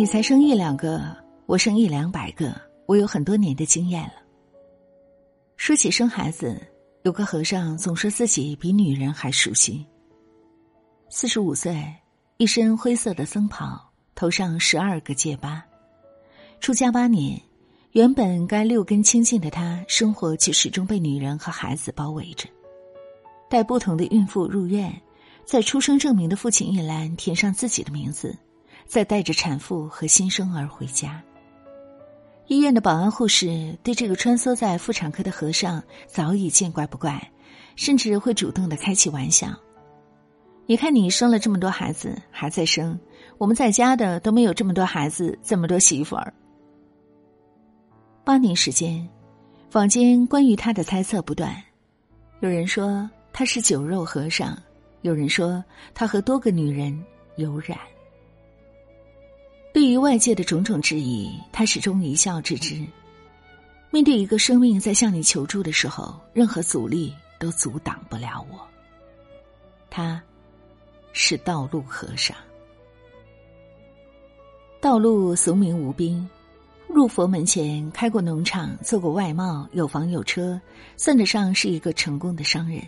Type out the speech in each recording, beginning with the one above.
你才生一两个，我生一两百个，我有很多年的经验了。说起生孩子，有个和尚总说自己比女人还熟悉。四十五岁，一身灰色的僧袍，头上十二个戒疤。出家八年，原本该六根清净的他，生活却始终被女人和孩子包围着。带不同的孕妇入院，在出生证明的父亲一栏填上自己的名字，再带着产妇和新生儿回家。医院的保安护士对这个穿梭在妇产科的和尚早已见怪不怪，甚至会主动的开起玩笑：“你看你生了这么多孩子，还在生，我们在家的都没有这么多孩子，这么多媳妇儿。”八年时间，坊间关于他的猜测不断。有人说他是酒肉和尚，有人说他和多个女人有染。对于外界的种种质疑，他始终一笑置之。面对一个生命在向你求助的时候，任何阻力都阻挡不了我。他，是道路和尚。道路俗名吴斌。入佛门前开过农场，做过外贸，有房有车，算得上是一个成功的商人。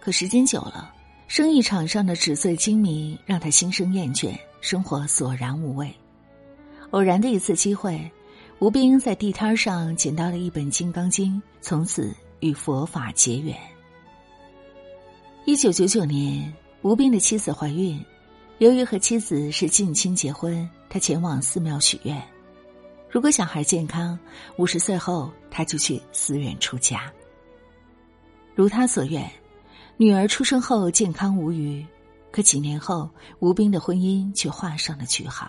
可时间久了，生意场上的纸醉金迷让他心生厌倦，生活索然无味。偶然的一次机会，吴斌在地摊上捡到了一本《金刚经》，从此与佛法结缘。一九九九年，吴斌的妻子怀孕，由于和妻子是近亲结婚，他前往寺庙许愿。如果小孩健康，五十岁后他就去寺院出家。如他所愿，女儿出生后健康无虞，可几年后，吴斌的婚姻却画上了句号。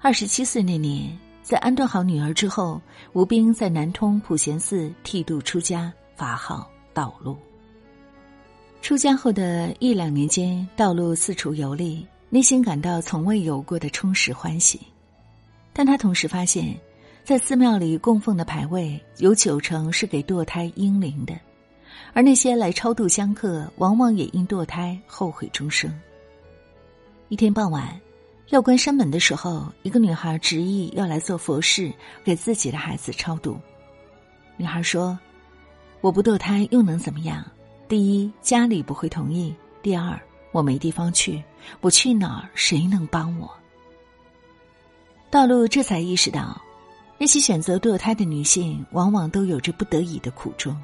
二十七岁那年，在安顿好女儿之后，吴斌在南通普贤寺剃度出家，法号道路。出家后的一两年间，道路四处游历，内心感到从未有过的充实欢喜。但他同时发现，在寺庙里供奉的牌位有九成是给堕胎婴灵的，而那些来超度香客，往往也因堕胎后悔终生。一天傍晚，要关山门的时候，一个女孩执意要来做佛事，给自己的孩子超度。女孩说：“我不堕胎又能怎么样？第一，家里不会同意；第二，我没地方去，我去哪儿，谁能帮我？”道路这才意识到，那些选择堕胎的女性，往往都有着不得已的苦衷。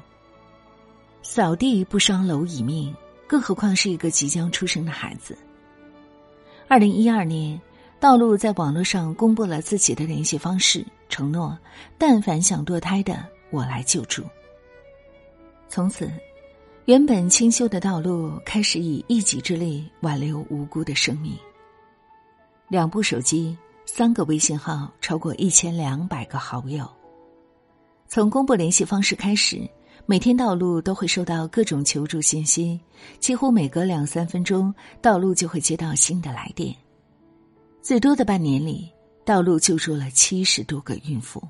扫地不伤蝼蚁命，更何况是一个即将出生的孩子。二零一二年，道路在网络上公布了自己的联系方式，承诺但凡想堕胎的，我来救助。从此，原本清修的道路开始以一己之力挽留无辜的生命。两部手机。三个微信号，超过一千两百个好友。从公布联系方式开始，每天道路都会收到各种求助信息，几乎每隔两三分钟，道路就会接到新的来电。最多的半年里，道路救助了七十多个孕妇，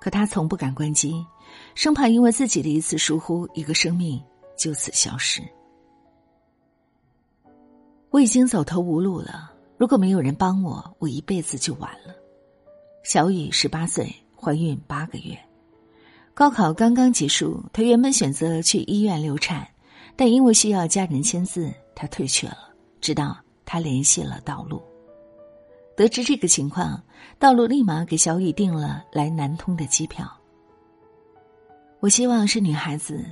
可他从不敢关机，生怕因为自己的一次疏忽，一个生命就此消失。我已经走投无路了。如果没有人帮我，我一辈子就完了。小雨十八岁，怀孕八个月，高考刚刚结束，她原本选择去医院流产，但因为需要家人签字，她退却了。直到她联系了道路，得知这个情况，道路立马给小雨订了来南通的机票。我希望是女孩子，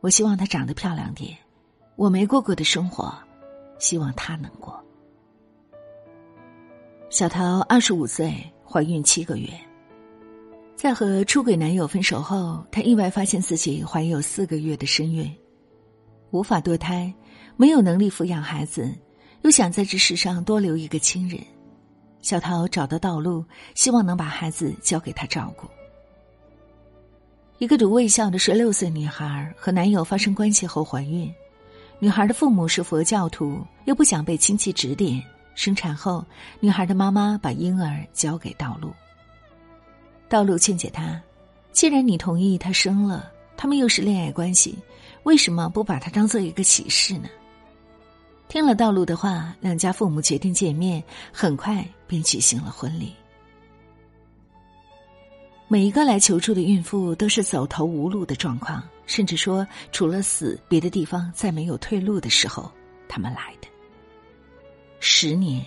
我希望她长得漂亮点，我没过过的生活，希望她能过。小桃二十五岁，怀孕七个月，在和出轨男友分手后，她意外发现自己怀有四个月的身孕，无法堕胎，没有能力抚养孩子，又想在这世上多留一个亲人。小桃找到道路，希望能把孩子交给他照顾。一个读卫校的十六岁女孩和男友发生关系后怀孕，女孩的父母是佛教徒，又不想被亲戚指点。生产后，女孩的妈妈把婴儿交给道路。道路劝解他：“既然你同意他生了，他们又是恋爱关系，为什么不把它当做一个喜事呢？”听了道路的话，两家父母决定见面，很快便举行了婚礼。每一个来求助的孕妇都是走投无路的状况，甚至说除了死，别的地方再没有退路的时候，他们来的。十年，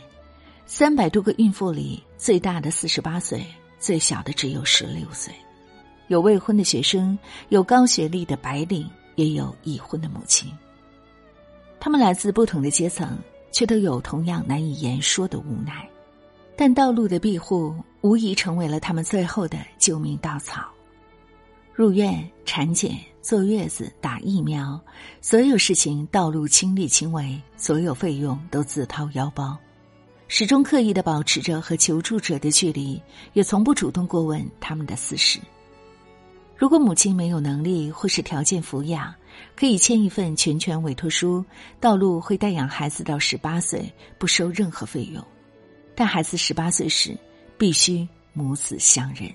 三百多个孕妇里，最大的四十八岁，最小的只有十六岁，有未婚的学生，有高学历的白领，也有已婚的母亲。他们来自不同的阶层，却都有同样难以言说的无奈。但道路的庇护无疑成为了他们最后的救命稻草。入院、产检、坐月子、打疫苗，所有事情道路亲力亲为，所有费用都自掏腰包，始终刻意的保持着和求助者的距离，也从不主动过问他们的私事。如果母亲没有能力或是条件抚养，可以签一份全权委托书，道路会代养孩子到十八岁，不收任何费用。但孩子十八岁时，必须母子相认。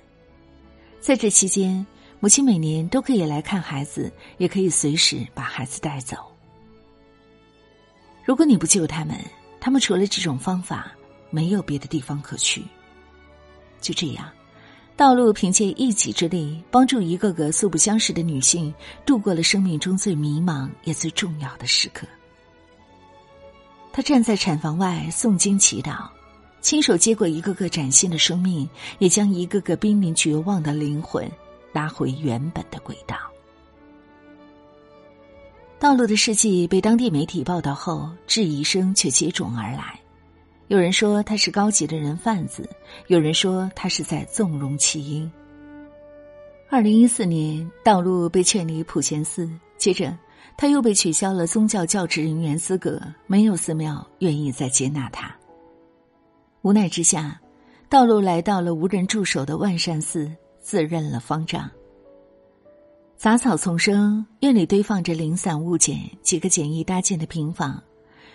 在这期间，母亲每年都可以来看孩子，也可以随时把孩子带走。如果你不救他们，他们除了这种方法，没有别的地方可去。就这样，道路凭借一己之力，帮助一个个素不相识的女性，度过了生命中最迷茫也最重要的时刻。他站在产房外诵经祈祷。亲手接过一个个崭新的生命，也将一个个濒临绝望的灵魂拉回原本的轨道。道路的事迹被当地媒体报道后，质疑声却接踵而来。有人说他是高级的人贩子，有人说他是在纵容弃婴。二零一四年，道路被劝离普贤寺，接着他又被取消了宗教教职人员资格，没有寺庙愿意再接纳他。无奈之下，道路来到了无人驻守的万善寺，自认了方丈。杂草丛生，院里堆放着零散物件，几个简易搭建的平房。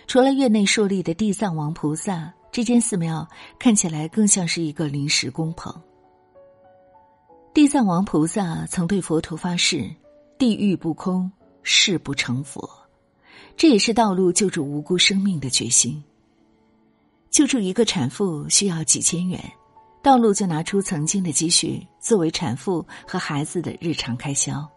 除了院内竖立的地藏王菩萨，这间寺庙看起来更像是一个临时工棚。地藏王菩萨曾对佛陀发誓：“地狱不空，誓不成佛。”这也是道路救助无辜生命的决心。救助一个产妇需要几千元，道路就拿出曾经的积蓄作为产妇和孩子的日常开销。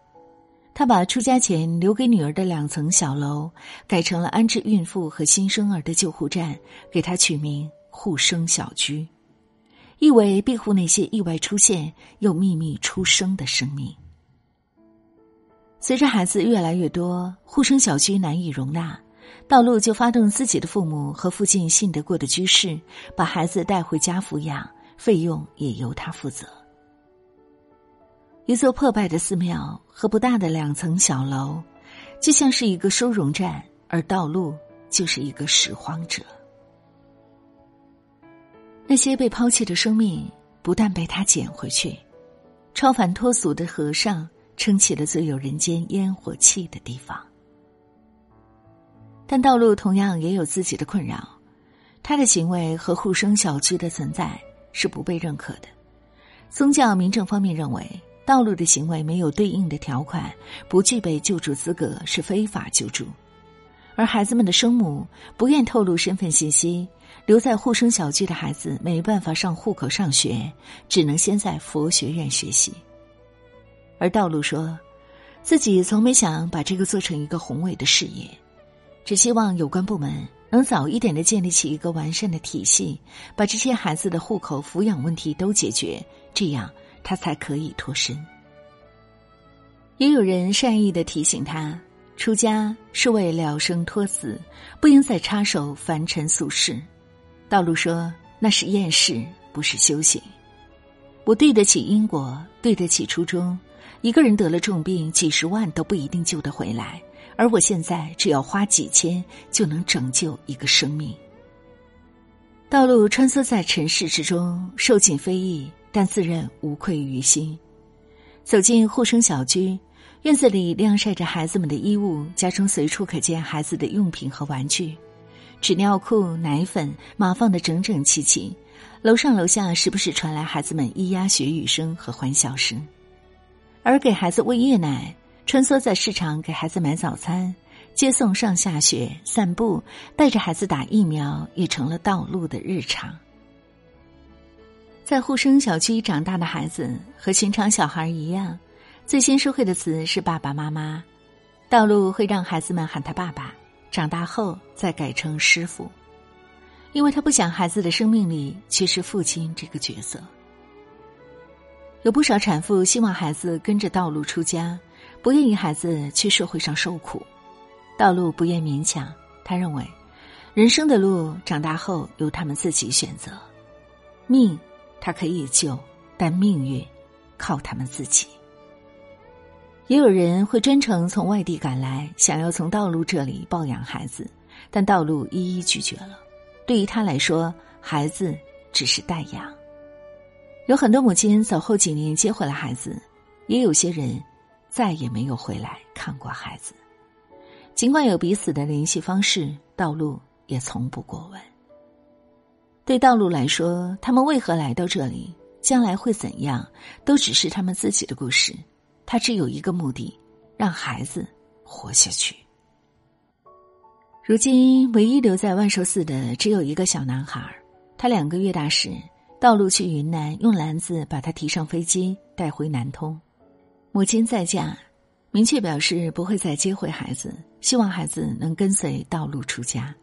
他把出家前留给女儿的两层小楼改成了安置孕妇和新生儿的救护站，给他取名“护生小居”，意为庇护那些意外出现又秘密出生的生命。随着孩子越来越多，护生小居难以容纳。道路就发动自己的父母和附近信得过的居士，把孩子带回家抚养，费用也由他负责。一座破败的寺庙和不大的两层小楼，就像是一个收容站，而道路就是一个拾荒者。那些被抛弃的生命，不但被他捡回去，超凡脱俗的和尚撑起了最有人间烟火气的地方。但道路同样也有自己的困扰，他的行为和护生小区的存在是不被认可的。宗教民政方面认为，道路的行为没有对应的条款，不具备救助资格，是非法救助。而孩子们的生母不愿透露身份信息，留在护生小区的孩子没办法上户口上学，只能先在佛学院学习。而道路说，自己从没想把这个做成一个宏伟的事业。只希望有关部门能早一点的建立起一个完善的体系，把这些孩子的户口抚养问题都解决，这样他才可以脱身。也有人善意的提醒他，出家是为了生脱死，不应再插手凡尘俗事。道路说那是厌世，不是修行。我对得起因果，对得起初衷。一个人得了重病，几十万都不一定救得回来。而我现在只要花几千就能拯救一个生命。道路穿梭在尘世之中，受尽非议，但自认无愧于心。走进护生小居，院子里晾晒着孩子们的衣物，家中随处可见孩子的用品和玩具，纸尿裤、奶粉码放的整整齐齐。楼上楼下时不时传来孩子们咿呀学语声和欢笑声，而给孩子喂夜奶。穿梭在市场给孩子买早餐，接送上下学、散步，带着孩子打疫苗，也成了道路的日常。在沪生小区长大的孩子和寻常小孩一样，最先说会的词是爸爸妈妈。道路会让孩子们喊他爸爸，长大后再改成师傅，因为他不想孩子的生命里缺失父亲这个角色。有不少产妇希望孩子跟着道路出家，不愿意孩子去社会上受苦。道路不愿勉强，他认为，人生的路长大后由他们自己选择，命。他可以救，但命运靠他们自己。也有人会专程从外地赶来，想要从道路这里抱养孩子，但道路一一拒绝了。对于他来说，孩子只是代养。有很多母亲走后几年接回了孩子，也有些人再也没有回来看过孩子。尽管有彼此的联系方式，道路也从不过问。对道路来说，他们为何来到这里，将来会怎样，都只是他们自己的故事。他只有一个目的，让孩子活下去。如今，唯一留在万寿寺的只有一个小男孩。他两个月大时，道路去云南，用篮子把他提上飞机，带回南通。母亲在嫁，明确表示不会再接回孩子，希望孩子能跟随道路出家。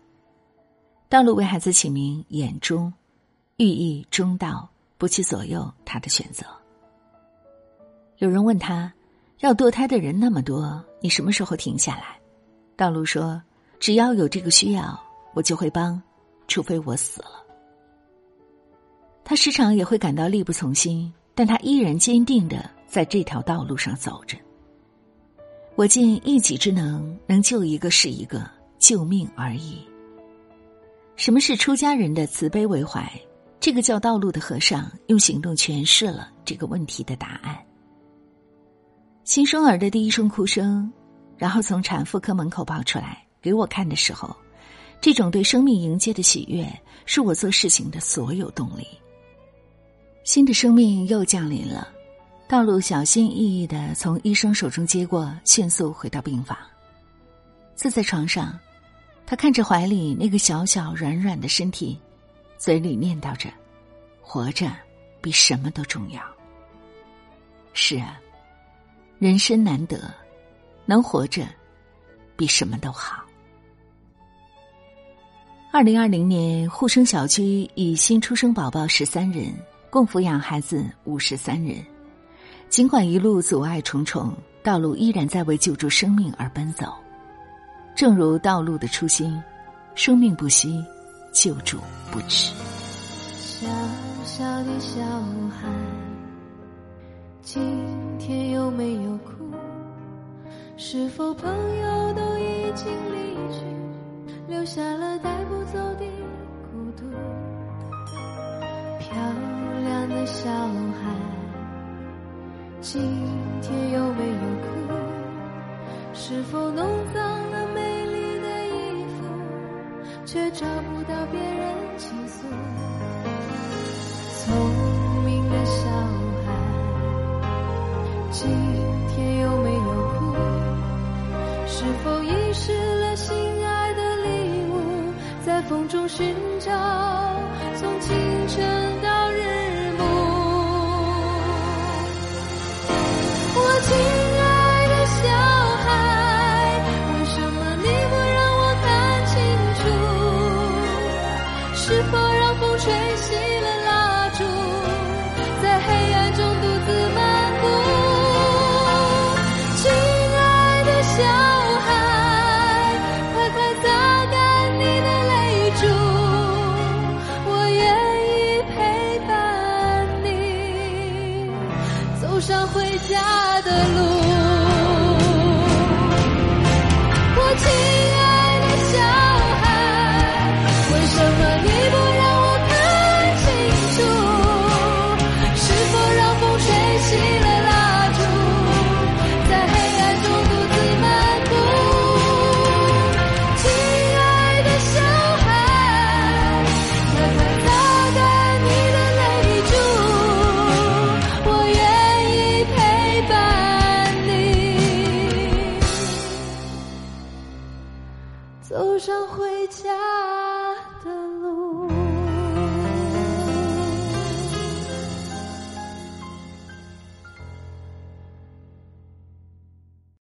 道路为孩子起名“眼中”，寓意中道，不去左右他的选择。有人问他，要堕胎的人那么多，你什么时候停下来？道路说：“只要有这个需要，我就会帮，除非我死了。”他时常也会感到力不从心，但他依然坚定的在这条道路上走着。我尽一己之能，能救一个是一个，救命而已。什么是出家人的慈悲为怀？这个叫道路的和尚用行动诠释了这个问题的答案。新生儿的第一声哭声，然后从产妇科门口抱出来给我看的时候，这种对生命迎接的喜悦，是我做事情的所有动力。新的生命又降临了，道路小心翼翼的从医生手中接过，迅速回到病房，坐在床上。他看着怀里那个小小软软的身体，嘴里念叨着：“活着比什么都重要。”是啊，人生难得，能活着比什么都好。二零二零年，沪生小区以新出生宝宝十三人，共抚养孩子五十三人。尽管一路阻碍重重，道路依然在为救助生命而奔走。正如道路的初心，生命不息，救助不止。小小的小孩，今天有没有哭？是否朋友都已经离去，留下了带不走的孤独？漂亮的小孩，今天有没有哭？是否弄脏？却找不到别人倾诉。聪明的小孩，今天有没有哭？是否遗失了心爱的礼物？在风中寻找，从清晨